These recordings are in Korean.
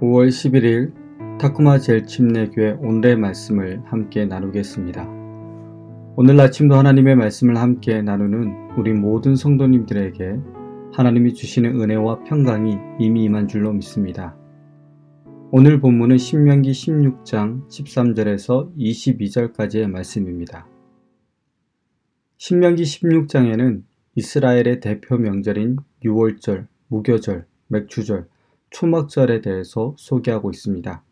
5월 11일 타쿠마 제일침례교회 온대 말씀을 함께 나누겠습니다. 오늘 아침도 하나님의 말씀을 함께 나누는 우리 모든 성도님들에게 하나님이 주시는 은혜와 평강이 이미 임한 줄로 믿습니다. 오늘 본문은 신명기 16장 13절에서 22절까지의 말씀입니다. 신명기 16장에는 이스라엘의 대표 명절인 6월절, 무교절, 맥주절, 초막절에 대해서 소개하고 있습니다.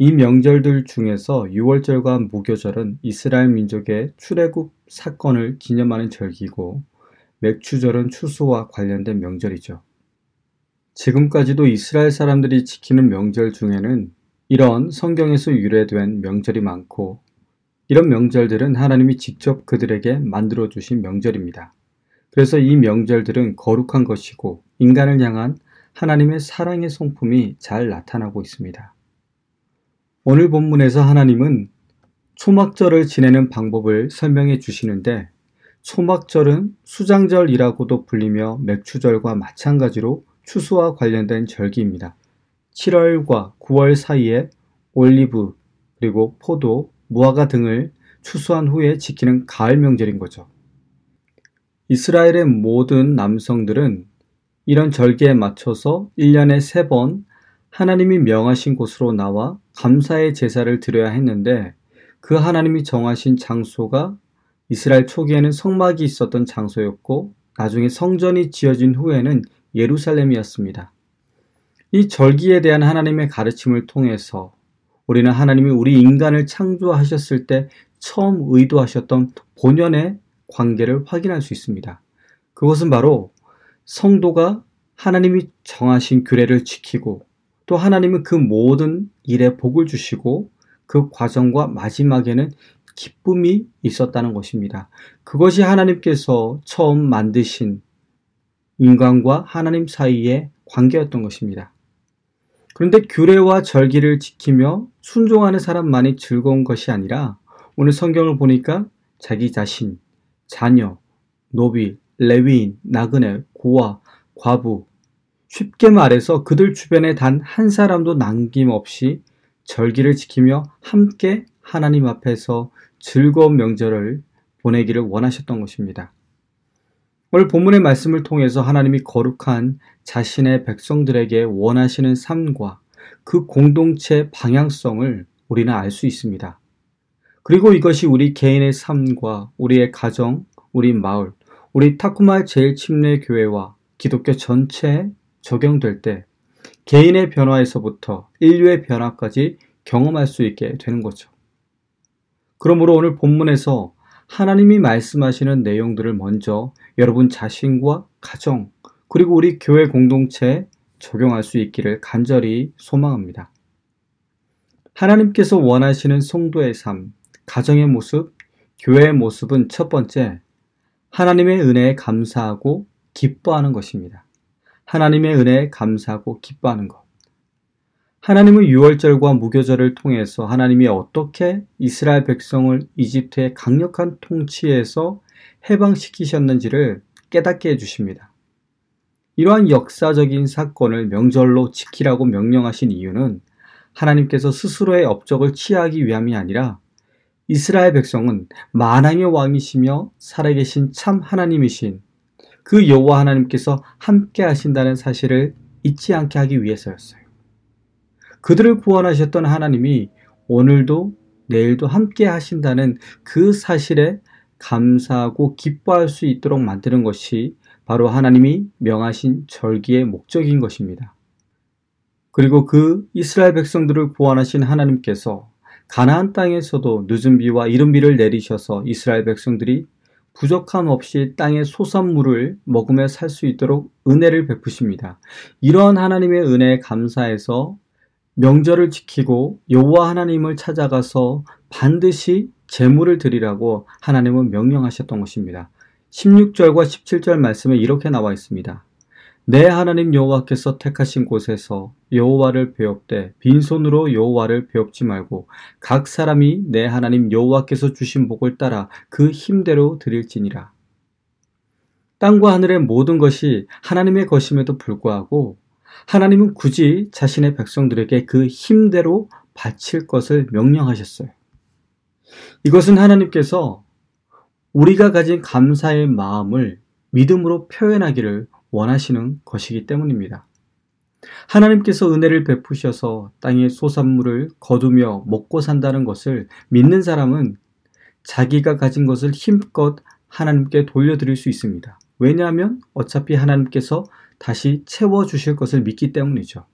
이 명절들 중에서 6월절과 무교절은 이스라엘 민족의 출애굽 사건을 기념하는 절기고 맥주절은 추수와 관련된 명절이죠. 지금까지도 이스라엘 사람들이 지키는 명절 중에는 이런 성경에서 유래된 명절이 많고 이런 명절들은 하나님이 직접 그들에게 만들어 주신 명절입니다. 그래서 이 명절들은 거룩한 것이고 인간을 향한 하나님의 사랑의 성품이 잘 나타나고 있습니다. 오늘 본문에서 하나님은 초막절을 지내는 방법을 설명해 주시는데 초막절은 수장절이라고도 불리며 맥추절과 마찬가지로 추수와 관련된 절기입니다. 7월과 9월 사이에 올리브 그리고 포도, 무화과 등을 추수한 후에 지키는 가을 명절인 거죠. 이스라엘의 모든 남성들은 이런 절기에 맞춰서 1년에 3번 하나님이 명하신 곳으로 나와 감사의 제사를 드려야 했는데 그 하나님이 정하신 장소가 이스라엘 초기에는 성막이 있었던 장소였고 나중에 성전이 지어진 후에는 예루살렘이었습니다. 이 절기에 대한 하나님의 가르침을 통해서 우리는 하나님이 우리 인간을 창조하셨을 때 처음 의도하셨던 본연의 관계를 확인할 수 있습니다. 그것은 바로 성도가 하나님이 정하신 규례를 지키고 또 하나님은 그 모든 일에 복을 주시고 그 과정과 마지막에는 기쁨이 있었다는 것입니다. 그것이 하나님께서 처음 만드신 인간과 하나님 사이의 관계였던 것입니다. 그런데 규례와 절기를 지키며 순종하는 사람만이 즐거운 것이 아니라 오늘 성경을 보니까 자기 자신, 자녀, 노비, 레위인, 나그네, 고아, 과부, 쉽게 말해서 그들 주변에 단 한 사람도 남김없이 절기를 지키며 함께 하나님 앞에서 즐거운 명절을 보내기를 원하셨던 것입니다. 오늘 본문의 말씀을 통해서 하나님이 거룩한 자신의 백성들에게 원하시는 삶과 그 공동체 방향성을 우리는 알 수 있습니다. 그리고 이것이 우리 개인의 삶과 우리의 가정, 우리 마을, 우리 타쿠마 제일침례교회와 기독교 전체에 적용될 때 개인의 변화에서부터 인류의 변화까지 경험할 수 있게 되는 거죠. 그러므로 오늘 본문에서 하나님이 말씀하시는 내용들을 먼저 여러분 자신과 가정, 그리고 우리 교회 공동체에 적용할 수 있기를 간절히 소망합니다. 하나님께서 원하시는 성도의 삶, 가정의 모습, 교회의 모습은 첫 번째, 하나님의 은혜에 감사하고 기뻐하는 것입니다. 하나님의 은혜에 감사하고 기뻐하는 것. 하나님은 6월절과 무교절을 통해서 하나님이 어떻게 이스라엘 백성을 이집트의 강력한 통치에서 해방시키셨는지를 깨닫게 해주십니다. 이러한 역사적인 사건을 명절로 지키라고 명령하신 이유는 하나님께서 스스로의 업적을 취하기 위함이 아니라 이스라엘 백성은 만왕의 왕이시며 살아계신 참 하나님이신 그 여호와 하나님께서 함께 하신다는 사실을 잊지 않게 하기 위해서였어요. 그들을 구원하셨던 하나님이 오늘도 내일도 함께 하신다는 그 사실에 감사하고 기뻐할 수 있도록 만드는 것이 바로 하나님이 명하신 절기의 목적인 것입니다. 그리고 그 이스라엘 백성들을 구원하신 하나님께서 가나안 땅에서도 늦은 비와 이른 비를 내리셔서 이스라엘 백성들이 부족함 없이 땅의 소산물을 먹으며 살수 있도록 은혜를 베푸십니다. 이러한 하나님의 은혜에 감사해서 명절을 지키고 여호와 하나님을 찾아가서 반드시 제물을 드리라고 하나님은 명령하셨던 것입니다. 16절과 17절 말씀에 이렇게 나와 있습니다. 내 하나님 여호와께서 택하신 곳에서 여호와를 배웁되 빈손으로 여호와를 배웁지 말고 각 사람이 내 하나님 여호와께서 주신 복을 따라 그 힘대로 드릴지니라. 땅과 하늘의 모든 것이 하나님의 것임에도 불구하고 하나님은 굳이 자신의 백성들에게 그 힘대로 바칠 것을 명령하셨어요. 이것은 하나님께서 우리가 가진 감사의 마음을 믿음으로 표현하기를 원하시는 것이기 때문입니다. 하나님께서 은혜를 베푸셔서 땅의 소산물을 거두며 먹고 산다는 것을 믿는 사람은 자기가 가진 것을 힘껏 하나님께 돌려드릴 수 있습니다. 왜냐하면 어차피 하나님께서 다시 채워주실 것을 믿기 때문이죠.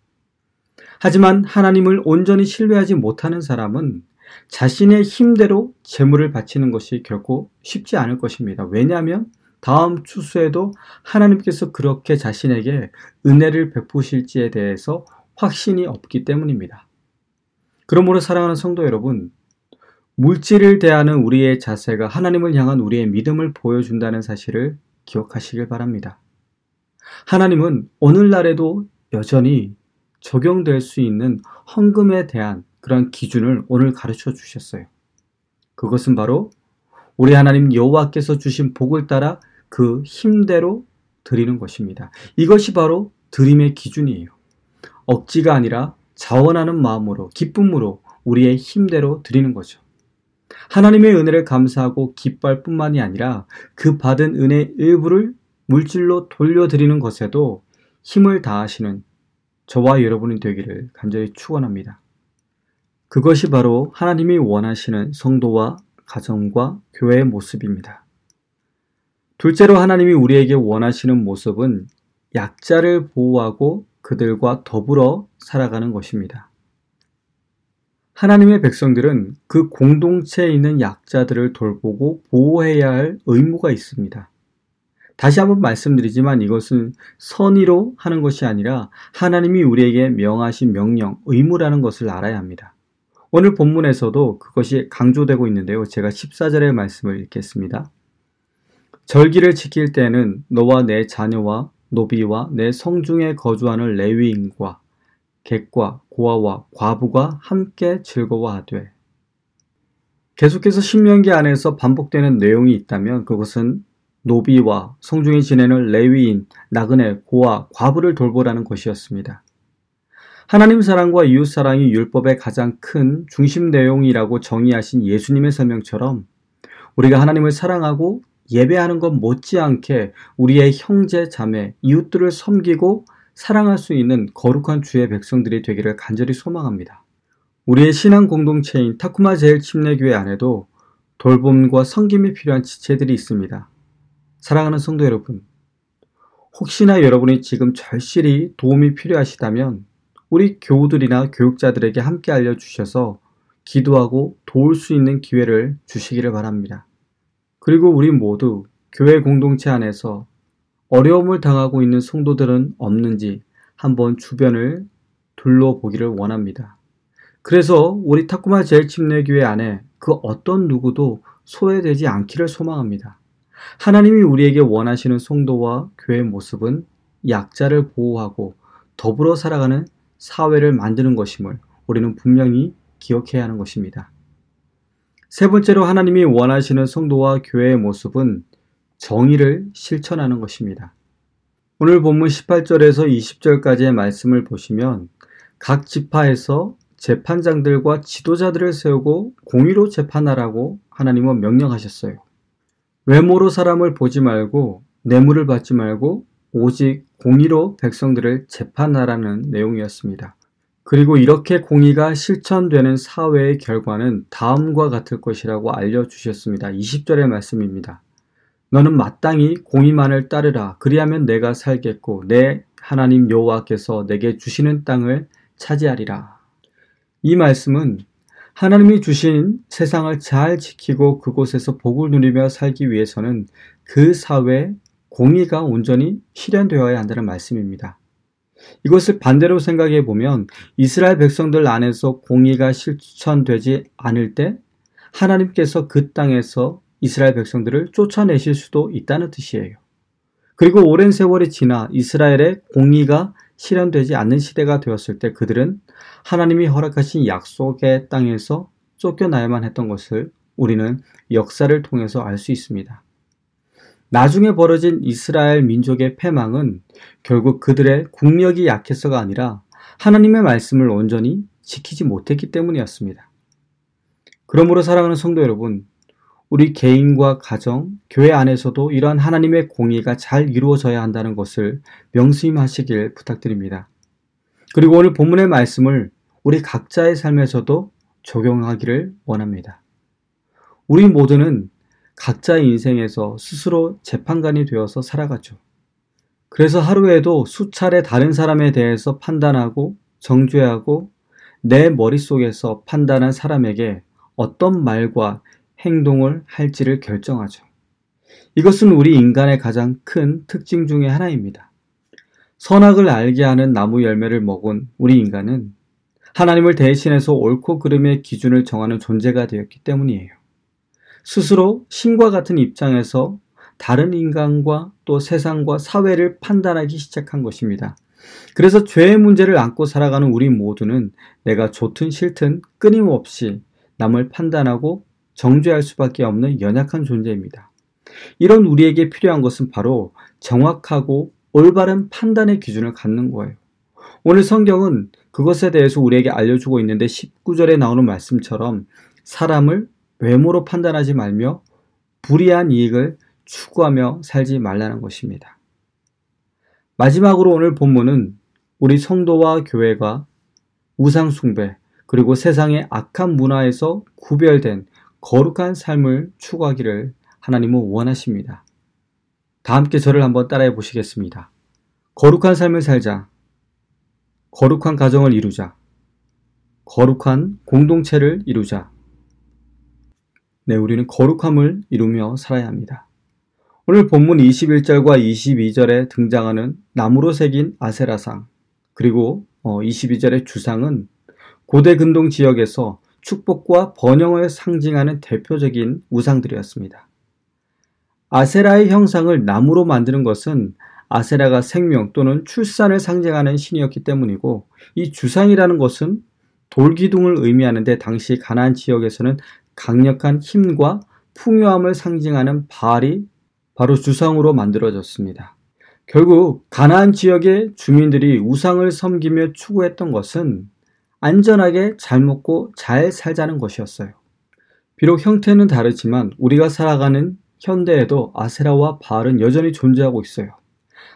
하지만 하나님을 온전히 신뢰하지 못하는 사람은 자신의 힘대로 재물을 바치는 것이 결코 쉽지 않을 것입니다. 왜냐하면 다음 추수에도 하나님께서 그렇게 자신에게 은혜를 베푸실지에 대해서 확신이 없기 때문입니다. 그러므로 사랑하는 성도 여러분, 물질을 대하는 우리의 자세가 하나님을 향한 우리의 믿음을 보여준다는 사실을 기억하시길 바랍니다. 하나님은 오늘날에도 여전히 적용될 수 있는 헌금에 대한 그런 기준을 오늘 가르쳐 주셨어요. 그것은 바로 우리 하나님 여호와께서 주신 복을 따라 그 힘대로 드리는 것입니다. 이것이 바로 드림의 기준이에요. 억지가 아니라 자원하는 마음으로 기쁨으로 우리의 힘대로 드리는 거죠. 하나님의 은혜를 감사하고 기뻐할 뿐만이 아니라 그 받은 은혜 일부를 물질로 돌려드리는 것에도 힘을 다하시는 저와 여러분이 되기를 간절히 축원합니다. 그것이 바로 하나님이 원하시는 성도와 가정과 교회의 모습입니다. 둘째로 하나님이 우리에게 원하시는 모습은 약자를 보호하고 그들과 더불어 살아가는 것입니다. 하나님의 백성들은 그 공동체에 있는 약자들을 돌보고 보호해야 할 의무가 있습니다. 다시 한번 말씀드리지만 이것은 선의로 하는 것이 아니라 하나님이 우리에게 명하신 명령, 의무라는 것을 알아야 합니다. 오늘 본문에서도 그것이 강조되고 있는데요. 제가 14절의 말씀을 읽겠습니다. 절기를 지킬 때는 너와 내 자녀와 노비와 내 성중에 거주하는 레위인과 객과 고아와 과부가 함께 즐거워하되 계속해서 신명기 안에서 반복되는 내용이 있다면 그것은 노비와 성중에 지내는 레위인, 나그네, 고아, 과부를 돌보라는 것이었습니다. 하나님 사랑과 이웃 사랑이 율법의 가장 큰 중심 내용이라고 정의하신 예수님의 설명처럼 우리가 하나님을 사랑하고 예배하는 것 못지않게 우리의 형제, 자매, 이웃들을 섬기고 사랑할 수 있는 거룩한 주의 백성들이 되기를 간절히 소망합니다. 우리의 신앙 공동체인 타쿠마 제일 침례교회 안에도 돌봄과 섬김이 필요한 지체들이 있습니다. 사랑하는 성도 여러분, 혹시나 여러분이 지금 절실히 도움이 필요하시다면 우리 교우들이나 교육자들에게 함께 알려주셔서 기도하고 도울 수 있는 기회를 주시기를 바랍니다. 그리고 우리 모두 교회 공동체 안에서 어려움을 당하고 있는 성도들은 없는지 한번 주변을 둘러보기를 원합니다. 그래서 우리 타쿠마 제일침례교회 안에 그 어떤 누구도 소외되지 않기를 소망합니다. 하나님이 우리에게 원하시는 성도와 교회 모습은 약자를 보호하고 더불어 살아가는 사회를 만드는 것임을 우리는 분명히 기억해야 하는 것입니다. 세 번째로 하나님이 원하시는 성도와 교회의 모습은 정의를 실천하는 것입니다. 오늘 본문 18절에서 20절까지의 말씀을 보시면 각 지파에서 재판장들과 지도자들을 세우고 공의로 재판하라고 하나님은 명령하셨어요. 외모로 사람을 보지 말고 뇌물을 받지 말고 오직 공의로 백성들을 재판하라는 내용이었습니다. 그리고 이렇게 공의가 실천되는 사회의 결과는 다음과 같을 것이라고 알려주셨습니다. 20절의 말씀입니다. 너는 마땅히 공의만을 따르라. 그리하면 내가 살겠고 내 하나님 여호와께서 내게 주시는 땅을 차지하리라. 이 말씀은 하나님이 주신 세상을 잘 지키고 그곳에서 복을 누리며 살기 위해서는 그 사회에 공의가 온전히 실현되어야 한다는 말씀입니다. 이것을 반대로 생각해 보면 이스라엘 백성들 안에서 공의가 실천되지 않을 때 하나님께서 그 땅에서 이스라엘 백성들을 쫓아내실 수도 있다는 뜻이에요. 그리고 오랜 세월이 지나 이스라엘의 공의가 실현되지 않는 시대가 되었을 때 그들은 하나님이 허락하신 약속의 땅에서 쫓겨나야만 했던 것을 우리는 역사를 통해서 알 수 있습니다. 나중에 벌어진 이스라엘 민족의 패망은 결국 그들의 국력이 약해서가 아니라 하나님의 말씀을 온전히 지키지 못했기 때문이었습니다. 그러므로 사랑하는 성도 여러분, 우리 개인과 가정, 교회 안에서도 이러한 하나님의 공의가 잘 이루어져야 한다는 것을 명심하시길 부탁드립니다. 그리고 오늘 본문의 말씀을 우리 각자의 삶에서도 적용하기를 원합니다. 우리 모두는 각자의 인생에서 스스로 재판관이 되어서 살아가죠. 그래서 하루에도 수차례 다른 사람에 대해서 판단하고 정죄하고 내 머릿속에서 판단한 사람에게 어떤 말과 행동을 할지를 결정하죠. 이것은 우리 인간의 가장 큰 특징 중의 하나입니다. 선악을 알게 하는 나무 열매를 먹은 우리 인간은 하나님을 대신해서 옳고 그름의 기준을 정하는 존재가 되었기 때문이에요. 스스로 신과 같은 입장에서 다른 인간과 또 세상과 사회를 판단하기 시작한 것입니다. 그래서 죄의 문제를 안고 살아가는 우리 모두는 내가 좋든 싫든 끊임없이 남을 판단하고 정죄할 수밖에 없는 연약한 존재입니다. 이런 우리에게 필요한 것은 바로 정확하고 올바른 판단의 기준을 갖는 거예요. 오늘 성경은 그것에 대해서 우리에게 알려주고 있는데 19절에 나오는 말씀처럼 사람을 외모로 판단하지 말며 불이한 이익을 추구하며 살지 말라는 것입니다. 마지막으로 오늘 본문은 우리 성도와 교회가 우상숭배 그리고 세상의 악한 문화에서 구별된 거룩한 삶을 추구하기를 하나님은 원하십니다. 다 함께 저를 한번 따라해 보시겠습니다. 거룩한 삶을 살자. 거룩한 가정을 이루자. 거룩한 공동체를 이루자. 네, 우리는 거룩함을 이루며 살아야 합니다. 오늘 본문 21절과 22절에 등장하는 나무로 새긴 아세라상, 그리고 22절의 어, 주상은 고대 근동 지역에서 축복과 번영을 상징하는 대표적인 우상들이었습니다. 아세라의 형상을 나무로 만드는 것은 아세라가 생명 또는 출산을 상징하는 신이었기 때문이고 이 주상이라는 것은 돌기둥을 의미하는데 당시 가나안 지역에서는 강력한 힘과 풍요함을 상징하는 바알이 바로 주상으로 만들어졌습니다. 결국 가나안 지역의 주민들이 우상을 섬기며 추구했던 것은 안전하게 잘 먹고 잘 살자는 것이었어요. 비록 형태는 다르지만 우리가 살아가는 현대에도 아세라와 바알은 여전히 존재하고 있어요.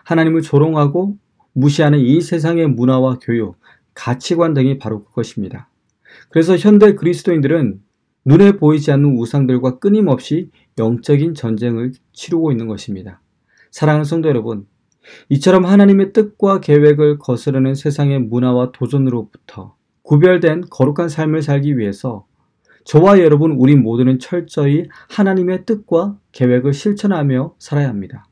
하나님을 조롱하고 무시하는 이 세상의 문화와 교육, 가치관 등이 바로 그것입니다. 그래서 현대 그리스도인들은 눈에 보이지 않는 우상들과 끊임없이 영적인 전쟁을 치르고 있는 것입니다. 사랑하는 성도 여러분, 이처럼 하나님의 뜻과 계획을 거스르는 세상의 문화와 도전으로부터 구별된 거룩한 삶을 살기 위해서 저와 여러분 우리 모두는 철저히 하나님의 뜻과 계획을 실천하며 살아야 합니다.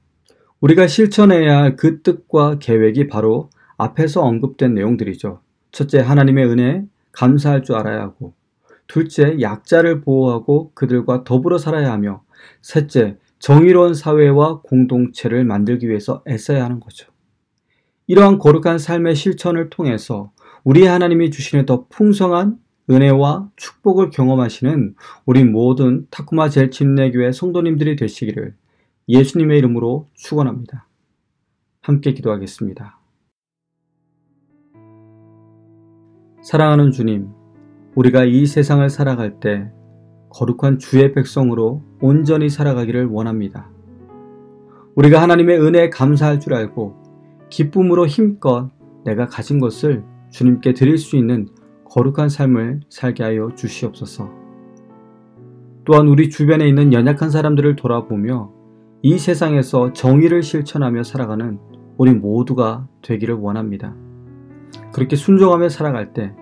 우리가 실천해야 할 그 뜻과 계획이 바로 앞에서 언급된 내용들이죠. 첫째, 하나님의 은혜에 감사할 줄 알아야 하고, 둘째, 약자를 보호하고 그들과 더불어 살아야 하며, 셋째, 정의로운 사회와 공동체를 만들기 위해서 애써야 하는 거죠. 이러한 거룩한 삶의 실천을 통해서 우리 하나님이 주시는 더 풍성한 은혜와 축복을 경험하시는 우리 모든 타쿠마 젤침내교회 성도님들이 되시기를 예수님의 이름으로 축원합니다. 함께 기도하겠습니다. 사랑하는 주님, 우리가 이 세상을 살아갈 때 거룩한 주의 백성으로 온전히 살아가기를 원합니다. 우리가 하나님의 은혜에 감사할 줄 알고 기쁨으로 힘껏 내가 가진 것을 주님께 드릴 수 있는 거룩한 삶을 살게 하여 주시옵소서. 또한 우리 주변에 있는 연약한 사람들을 돌아보며 이 세상에서 정의를 실천하며 살아가는 우리 모두가 되기를 원합니다. 그렇게 순종하며 살아갈 때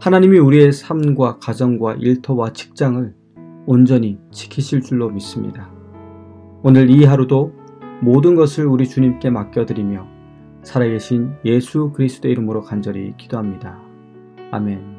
하나님이 우리의 삶과 가정과 일터와 직장을 온전히 지키실 줄로 믿습니다. 오늘 이 하루도 모든 것을 우리 주님께 맡겨드리며 살아계신 예수 그리스도의 이름으로 간절히 기도합니다. 아멘.